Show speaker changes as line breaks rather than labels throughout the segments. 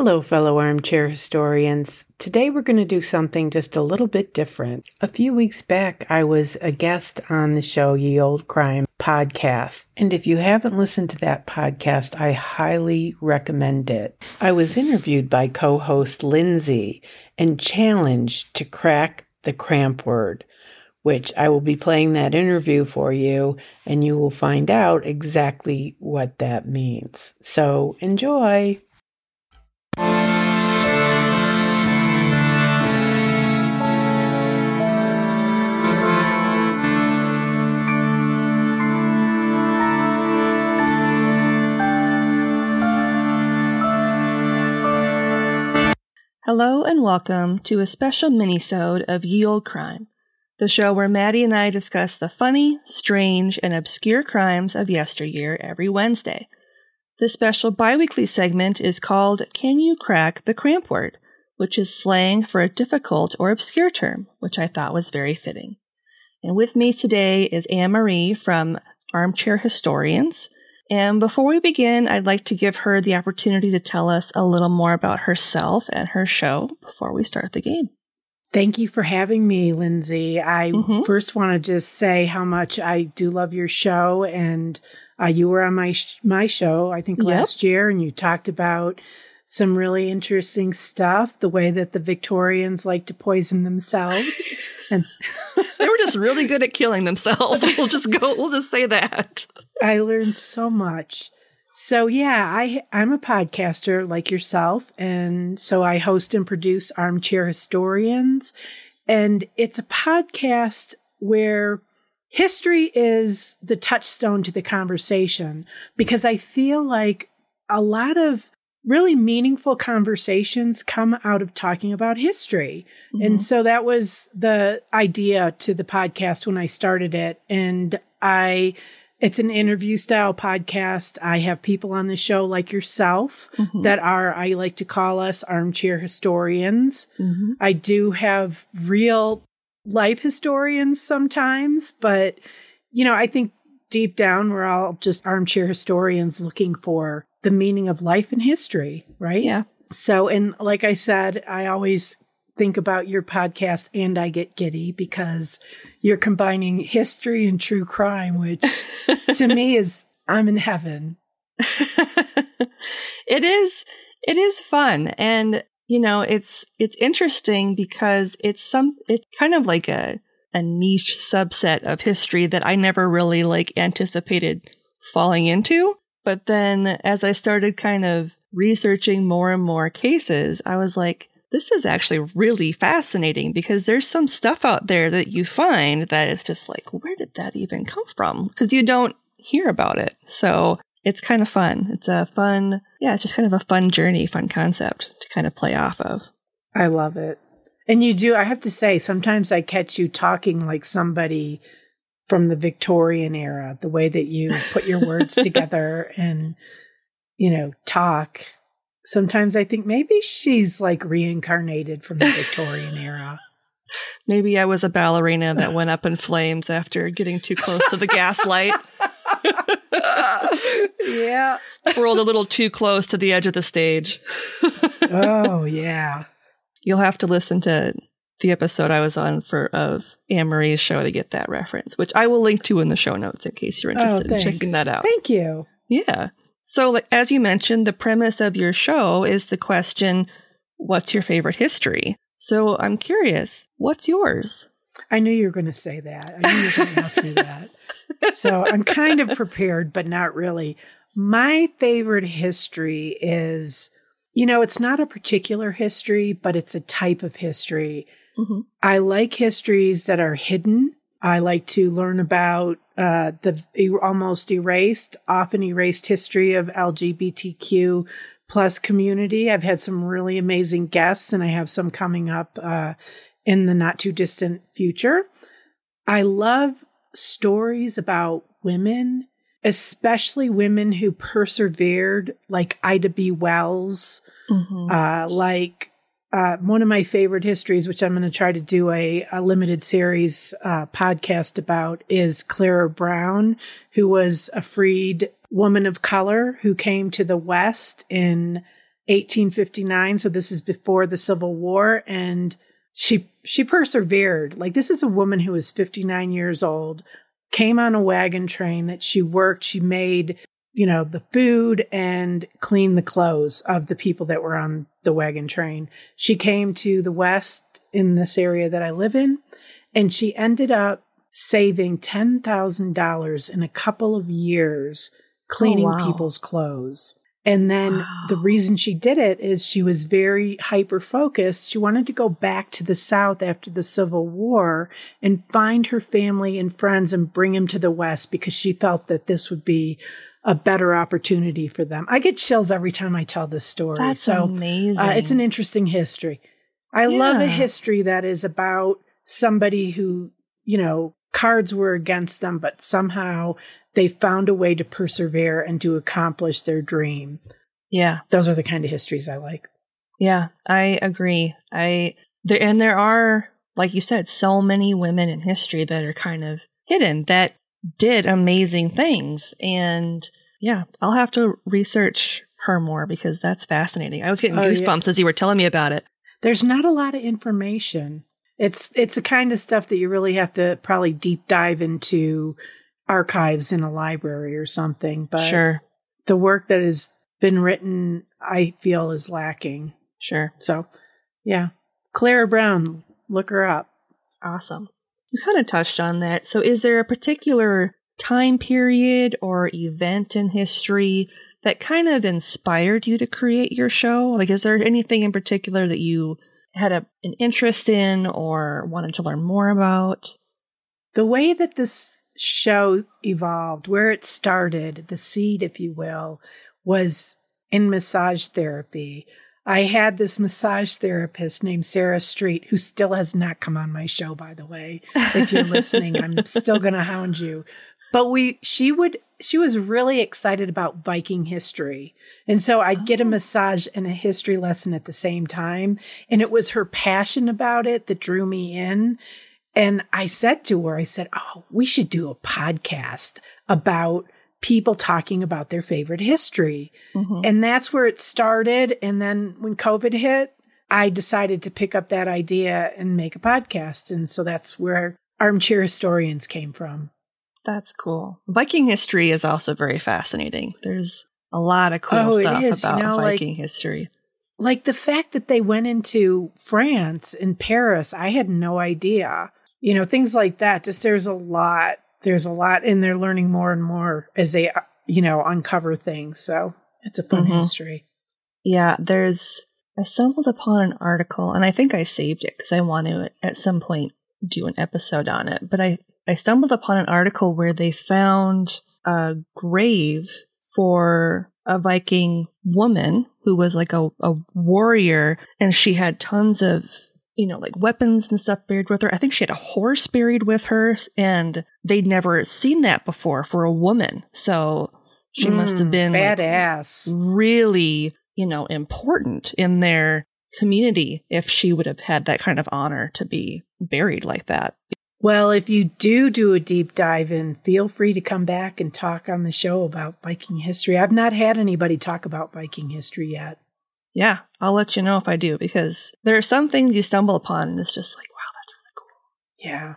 Hello, fellow armchair historians. Today we're going to do something just a little bit different. A few weeks back, I was a guest on the show Ye Olde Crime podcast. And if you haven't listened to that podcast, I highly recommend it. I was interviewed by co host Lindsay and challenged to crack the cramp word, which I will be playing that interview for you, and you will find out exactly what that means. So enjoy.
Hello and welcome to a special mini-sode of Ye Olde Crime, the show where Maddie and I discuss the funny, strange, and obscure crimes of yesteryear every Wednesday. This special biweekly segment is called Can You Crack the Cramp Word, which is slang for a difficult or obscure term, which I thought was very fitting. And with me today is Anne Marie from Armchair Historians, and before we begin, I'd like to give her the opportunity to tell us a little more about herself and her show before we start the game.
Thank you for having me, Lindsay. I mm-hmm. first want to just say how much I do love your show, and uh, you were on my sh- my show I think yep. last year, and you talked about some really interesting stuff. The way that the Victorians like to poison themselves, and
they were just really good at killing themselves. We'll just go. We'll just say that.
I learned so much. So yeah, I I'm a podcaster like yourself and so I host and produce Armchair Historians and it's a podcast where history is the touchstone to the conversation because I feel like a lot of really meaningful conversations come out of talking about history. Mm-hmm. And so that was the idea to the podcast when I started it and I it's an interview style podcast. I have people on the show like yourself mm-hmm. that are, I like to call us armchair historians. Mm-hmm. I do have real life historians sometimes, but you know, I think deep down we're all just armchair historians looking for the meaning of life and history, right?
Yeah.
So, and like I said, I always think about your podcast and I get giddy because you're combining history and true crime, which to me is I'm in heaven.
it is it is fun and you know it's it's interesting because it's some it's kind of like a a niche subset of history that I never really like anticipated falling into. But then as I started kind of researching more and more cases, I was like, this is actually really fascinating because there's some stuff out there that you find that is just like, where did that even come from? Because you don't hear about it. So it's kind of fun. It's a fun, yeah, it's just kind of a fun journey, fun concept to kind of play off of.
I love it. And you do, I have to say, sometimes I catch you talking like somebody from the Victorian era, the way that you put your words together and, you know, talk sometimes I think maybe she's like reincarnated from the Victorian era.
Maybe I was a ballerina that went up in flames after getting too close to the gaslight.
yeah.
Twirled a little too close to the edge of the stage.
oh, yeah.
You'll have to listen to the episode I was on for of Anne Marie's show to get that reference, which I will link to in the show notes in case you're oh, interested oh, in checking that out.
Thank you.
Yeah. So, as you mentioned, the premise of your show is the question What's your favorite history? So, I'm curious, what's yours?
I knew you were going to say that. I knew you were going to ask me that. So, I'm kind of prepared, but not really. My favorite history is, you know, it's not a particular history, but it's a type of history. Mm-hmm. I like histories that are hidden. I like to learn about uh, the almost erased, often erased history of LGBTQ plus community. I've had some really amazing guests, and I have some coming up uh, in the not too distant future. I love stories about women, especially women who persevered, like Ida B. Wells, mm-hmm. uh, like uh, one of my favorite histories, which I'm going to try to do a, a limited series uh, podcast about, is Clara Brown, who was a freed woman of color who came to the West in 1859. So this is before the Civil War. And she, she persevered. Like this is a woman who was 59 years old, came on a wagon train that she worked. She made, you know, the food and clean the clothes of the people that were on the wagon train. She came to the West in this area that I live in, and she ended up saving $10,000 in a couple of years cleaning oh, wow. people's clothes. And then wow. the reason she did it is she was very hyper focused. She wanted to go back to the South after the Civil War and find her family and friends and bring them to the West because she felt that this would be a better opportunity for them. I get chills every time I tell this story.
That's so, amazing.
Uh, it's an interesting history. I yeah. love a history that is about somebody who, you know, cards were against them, but somehow they found a way to persevere and to accomplish their dream.
Yeah.
Those are the kind of histories I like.
Yeah, I agree. I there and there are like you said so many women in history that are kind of hidden that did amazing things and yeah, I'll have to research her more because that's fascinating. I was getting oh, goosebumps yeah. as you were telling me about it.
There's not a lot of information. It's it's the kind of stuff that you really have to probably deep dive into archives in a library or something. But
sure.
the work that has been written, I feel, is lacking.
Sure.
So, yeah. Clara Brown, look her up.
Awesome. You kind of touched on that. So, is there a particular time period or event in history that kind of inspired you to create your show? Like, is there anything in particular that you had a, an interest in or wanted to learn more about?
The way that this show evolved, where it started, the seed, if you will, was in massage therapy. I had this massage therapist named Sarah Street, who still has not come on my show, by the way. If you're listening, I'm still going to hound you. But we, she would, she was really excited about Viking history. And so I'd get a oh. massage and a history lesson at the same time. And it was her passion about it that drew me in. And I said to her, I said, Oh, we should do a podcast about people talking about their favorite history. Mm-hmm. And that's where it started. And then when COVID hit, I decided to pick up that idea and make a podcast. And so that's where Armchair Historians came from.
That's cool. Viking history is also very fascinating. There's a lot of cool oh, stuff about you know, Viking like, history.
Like the fact that they went into France and Paris, I had no idea you know, things like that. Just there's a lot, there's a lot, and they're learning more and more as they, you know, uncover things. So it's a fun mm-hmm. history.
Yeah, there's, I stumbled upon an article and I think I saved it because I want to at some point do an episode on it. But I, I stumbled upon an article where they found a grave for a Viking woman who was like a, a warrior and she had tons of you know, like weapons and stuff buried with her. I think she had a horse buried with her, and they'd never seen that before for a woman. So she mm, must have been
badass,
like, really, you know, important in their community if she would have had that kind of honor to be buried like that.
Well, if you do do a deep dive in, feel free to come back and talk on the show about Viking history. I've not had anybody talk about Viking history yet
yeah, I'll let you know if I do because there are some things you stumble upon and it's just like, wow, that's really cool.
Yeah.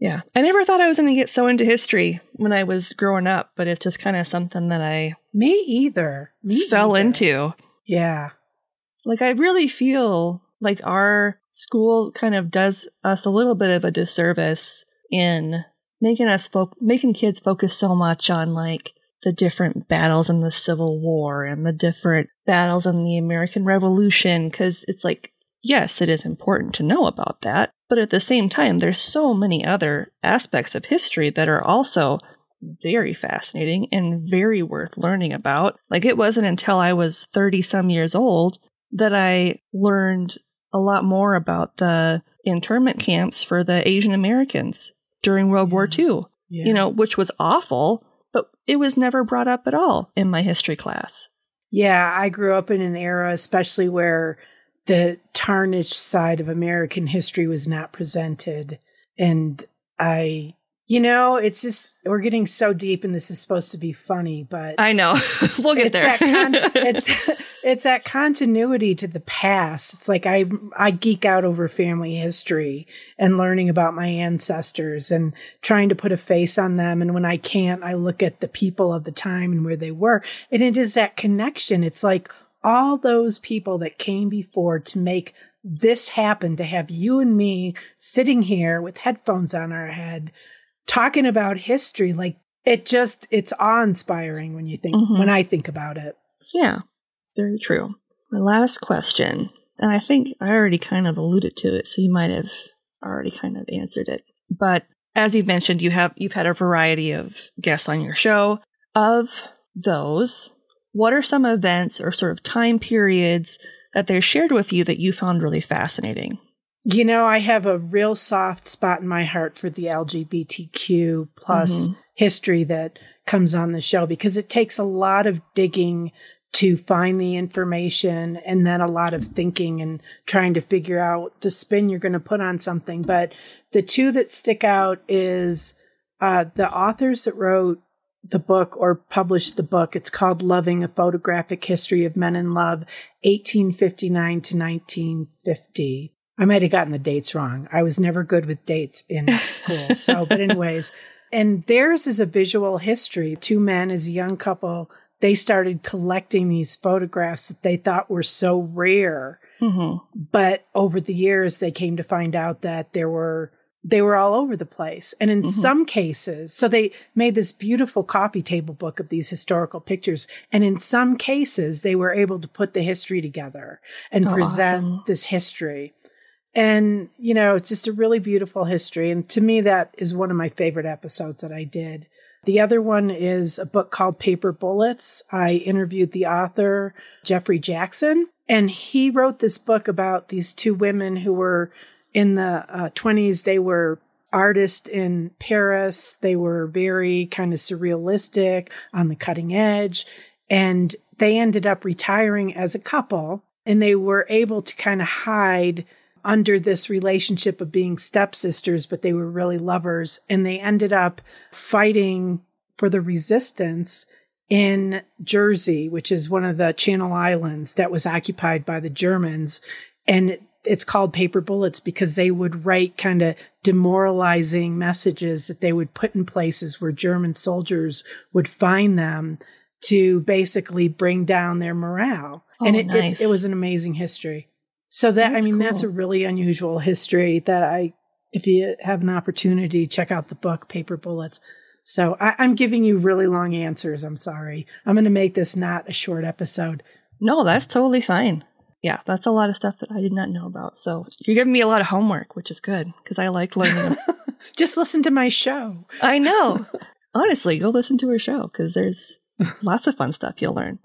Yeah. I never thought I was going to get so into history when I was growing up, but it's just kind of something that I.
Me either. Me
fell
either.
into.
Yeah.
Like, I really feel like our school kind of does us a little bit of a disservice in making us fo- making kids focus so much on like the different battles in the Civil War and the different battles in the American Revolution. Cause it's like, yes, it is important to know about that. But at the same time, there's so many other aspects of history that are also very fascinating and very worth learning about. Like it wasn't until I was 30 some years old that I learned a lot more about the internment camps for the Asian Americans during World. War II. Yeah. You know, which was awful, but it was never brought up at all in my history class.
Yeah, I grew up in an era, especially where the tarnished side of American history was not presented. And I You know, it's just we're getting so deep, and this is supposed to be funny, but
I know we'll get
it's
there.
That con- it's it's that continuity to the past. It's like I I geek out over family history and learning about my ancestors and trying to put a face on them. And when I can't, I look at the people of the time and where they were. And it is that connection. It's like all those people that came before to make this happen, to have you and me sitting here with headphones on our head talking about history like it just it's awe-inspiring when you think
Mhm.
when i think about it
Yeah, it's very true. My last question, and I think I already kind of alluded to it, so you might have already kind of answered it. But as you've mentioned, you have you've had a variety of guests on your show. Of those, what are some events or sort of time periods that they shared with you that you found really fascinating?
You know i have a real soft spot in my heart for the lgbtq plus
Mhm.
history that comes on the show because it takes a lot of digging to find the information and then a lot of thinking and trying to figure out the spin you're going to put on something. But the two that stick out is uh, the authors that wrote the book or published the book. It's called Loving a Photographic History of Men in Love, 1859 to 1950. I might have gotten the dates wrong. I was never good with dates in school. So, but anyways, and theirs is a visual history. Two men as a young couple, they started collecting these photographs that they thought were so rare.
Mm-hmm.
But over the years, they came to find out that there were they were all over the place. And in
Mhm.
some cases, so they made this beautiful coffee table book of these historical pictures. And in some cases, they were able to put the history together and
Oh,
present
awesome.
this history. And, you know, it's just a really beautiful history. And to me, that is one of my favorite episodes that I did. The other one is a book called Paper Bullets. I interviewed the author, Jeffrey Jackson, and he wrote this book about these two women who were in the uh, 20s. They were artists in Paris. They were very kind of surrealistic on the cutting edge. And they ended up retiring as a couple and they were able to kind of hide under this relationship of being stepsisters, but they were really lovers. And they ended up fighting for the resistance in Jersey, which is one of the Channel Islands that was occupied by the Germans. And it's called paper bullets because they would write kind of demoralizing messages that they would put in places where German soldiers would find them to basically bring down their morale. Oh, and
Oh,
it,
nice.
it's, it was an amazing history. So that,
That's
I mean, that's a really unusual history that I, if you have an opportunity, check out the book, Paper Bullets. So I, I'm giving you really long answers. I'm sorry. I'm going to make this not a short episode.
No, that's totally fine. Yeah, that's a lot of stuff that I did not know about. So you're giving me a lot of homework, which is good because I like learning.
Just listen to my show.
I know. Honestly, go listen to her show because there's lots of fun stuff you'll learn.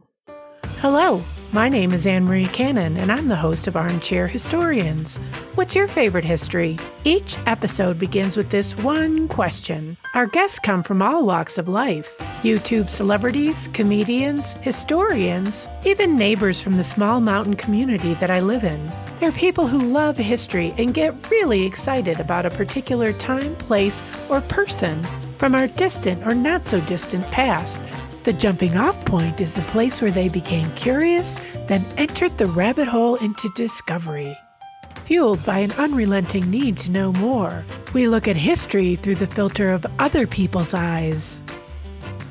Hello, my name is Anne Marie Cannon, and I'm the host of Armchair Historians. What's your favorite history? Each episode begins with this one question. Our guests come from all walks of life YouTube celebrities, comedians, historians, even neighbors from the small mountain community that I live in. They're people who love history and get really excited about a particular time, place, or person from our distant or not so distant past. The jumping off point is the place where they became curious, then entered the rabbit hole into discovery. Fueled by an unrelenting need to know more, we look at history through the filter of other people's eyes.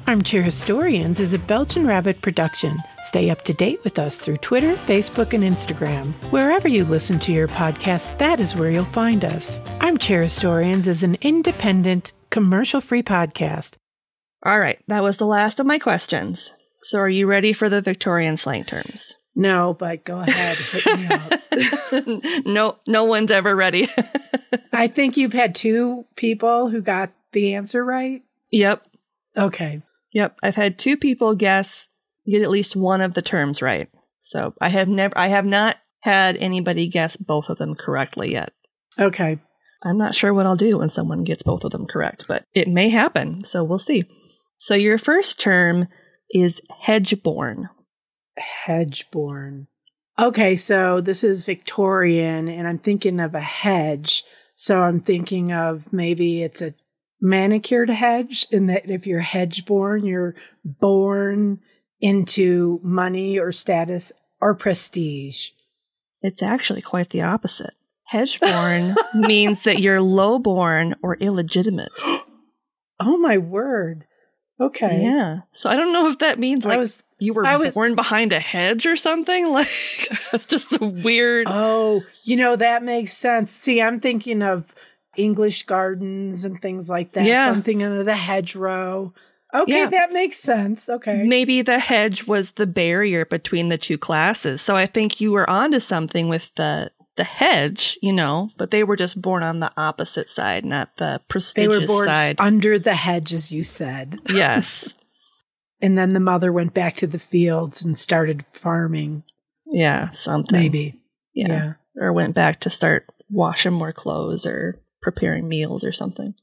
Armchair Historians is a Belgian Rabbit production. Stay up to date with us through Twitter, Facebook, and Instagram. Wherever you listen to your podcast, that is where you'll find us. Armchair Historians is an independent, commercial free podcast.
All right, that was the last of my questions. So are you ready for the Victorian slang terms?
No, but go ahead. Hit me up.
no, no one's ever ready.
I think you've had two people who got the answer right.
yep,
Okay.
yep. I've had two people guess get at least one of the terms right. So I have never, I have not had anybody guess both of them correctly yet.
Okay.
I'm not sure what I'll do when someone gets both of them correct, but it may happen. So we'll see. So your first term is hedgeborn.
Hedgeborn. Okay, so this is Victorian, and I'm thinking of a hedge. So I'm thinking of maybe it's a manicured hedge, in that if you're hedge born, you're born into money or status or prestige.
It's actually quite the opposite. Hedgeborn means that you're lowborn or illegitimate.
Oh my word. Okay.
Yeah. So I don't know if that means like
I was
you were
was-
born behind a hedge or something. Like it's just a weird.
Oh, you know, that makes sense. See, I'm thinking of English gardens and things like that.
Yeah.
Something under the hedgerow. Okay,
Yeah.
that makes sense. Okay.
Maybe the hedge was the barrier between the two classes. So I think you were onto something with the the hedge, you know, but they were just born on the opposite side, not the
they
prestigious
were born
side.
under the hedge, as you said.
yes.
And then the mother went back to the fields and started farming,
Yeah, something.
maybe.
Yeah.
yeah.
Or went back to start washing more clothes or preparing meals or something.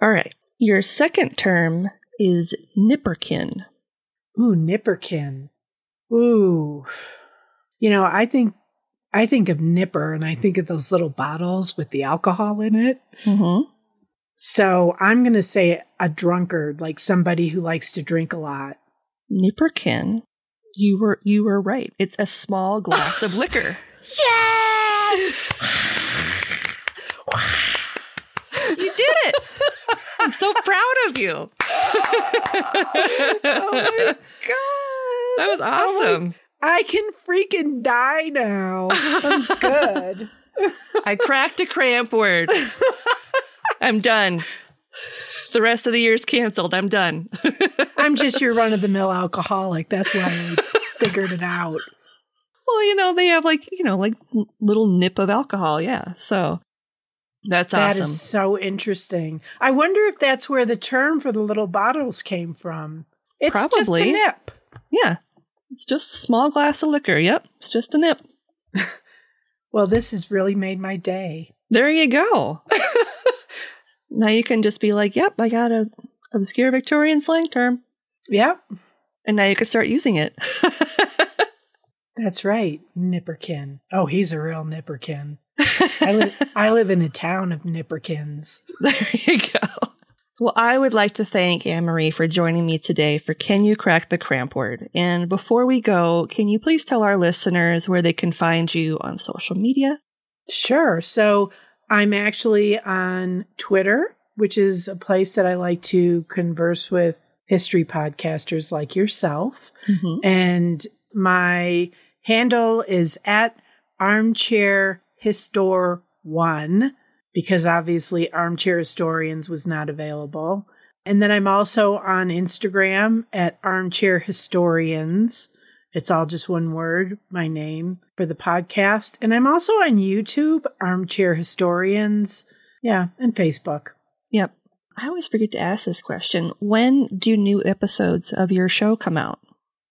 All right. Your second term is nipperkin.
Ooh, nipperkin. Ooh. You know, I think I think of nipper and I think of those little bottles with the alcohol in it.
Mm-hmm.
So I'm going to say a drunkard, like somebody who likes to drink a lot.
Nipperkin. You were you were right. It's a small glass of liquor.
Yes!
You did it. I'm so proud of you.
oh my god.
That was
Oh
awesome.
I can freaking die now. I'm good.
I cracked a cramp word. I'm done. The rest of the year's canceled. I'm done.
I'm just your run of the mill alcoholic. That's why I figured it out.
Well, you know, they have like, you know, like little nip of alcohol. Yeah. So that's
That
awesome.
is so interesting. I wonder if that's where the term for the little bottles came from. It's
Probably.
just a nip.
yeah. It's just a small glass of liquor. Yep. It's just a nip.
Well, this has really made my day.
There you go. now you can just be like, yep, I got a obscure Victorian slang term.
Yep,
And now you can start using it.
that's right. Nipperkin. Oh, he's a real nipperkin. I, li- I live in a town of nipperkins.
There you go. Well, I would like to thank Anne Marie for joining me today for Can You Crack the Cramp Word? And before we go, can you please tell our listeners where they can find you on social media?
Sure. So I'm actually on Twitter, which is a place that I like to converse with history podcasters like yourself.
Mm-hmm.
And my handle is at armchair histor one because obviously armchair historians was not available. And then I'm also on Instagram at armchair historians. It's all just one word, my name for the podcast. And I'm also on YouTube, armchair historians. Yeah, and Facebook.
Yep. I always forget to ask this question. When do new episodes of your show come out?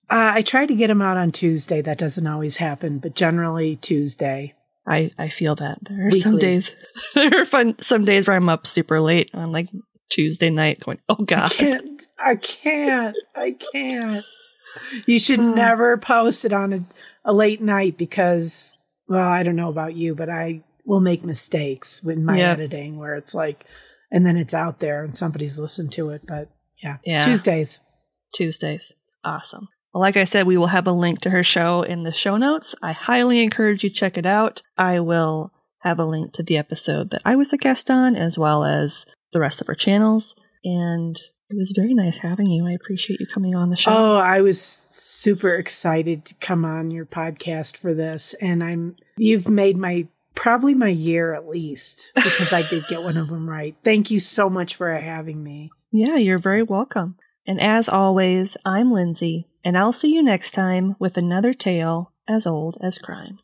Uh, I try to get them out on Tuesday. That doesn't always happen, but generally Tuesday.
I, I feel that. There are some days there are fun some days where I'm up super late on like Tuesday night going, Oh
I
God.
can't. I can't. I can't. You should
Uh.
never post it on a, a late night because, well, I don't know about you, but I will make mistakes with my
Yeah.
editing where it's like, and then it's out there and somebody's listened to it. But yeah,
Yeah.
Tuesdays.
Tuesdays. Awesome. Like I said, we will have a link to her show in the show notes. I highly encourage you check it out. I will have a link to the episode that I was a guest on, as well as the rest of her channels. And it was very nice having you. I appreciate you coming on the show.
Oh, I was super excited to come on your podcast for this. And I'm, you've made my, probably my year at least because I did get one of them right. Thank you so much for having me.
Yeah, you're very welcome. And as always, I'm Lindsay, and I'll see you next time with another tale as old as crime.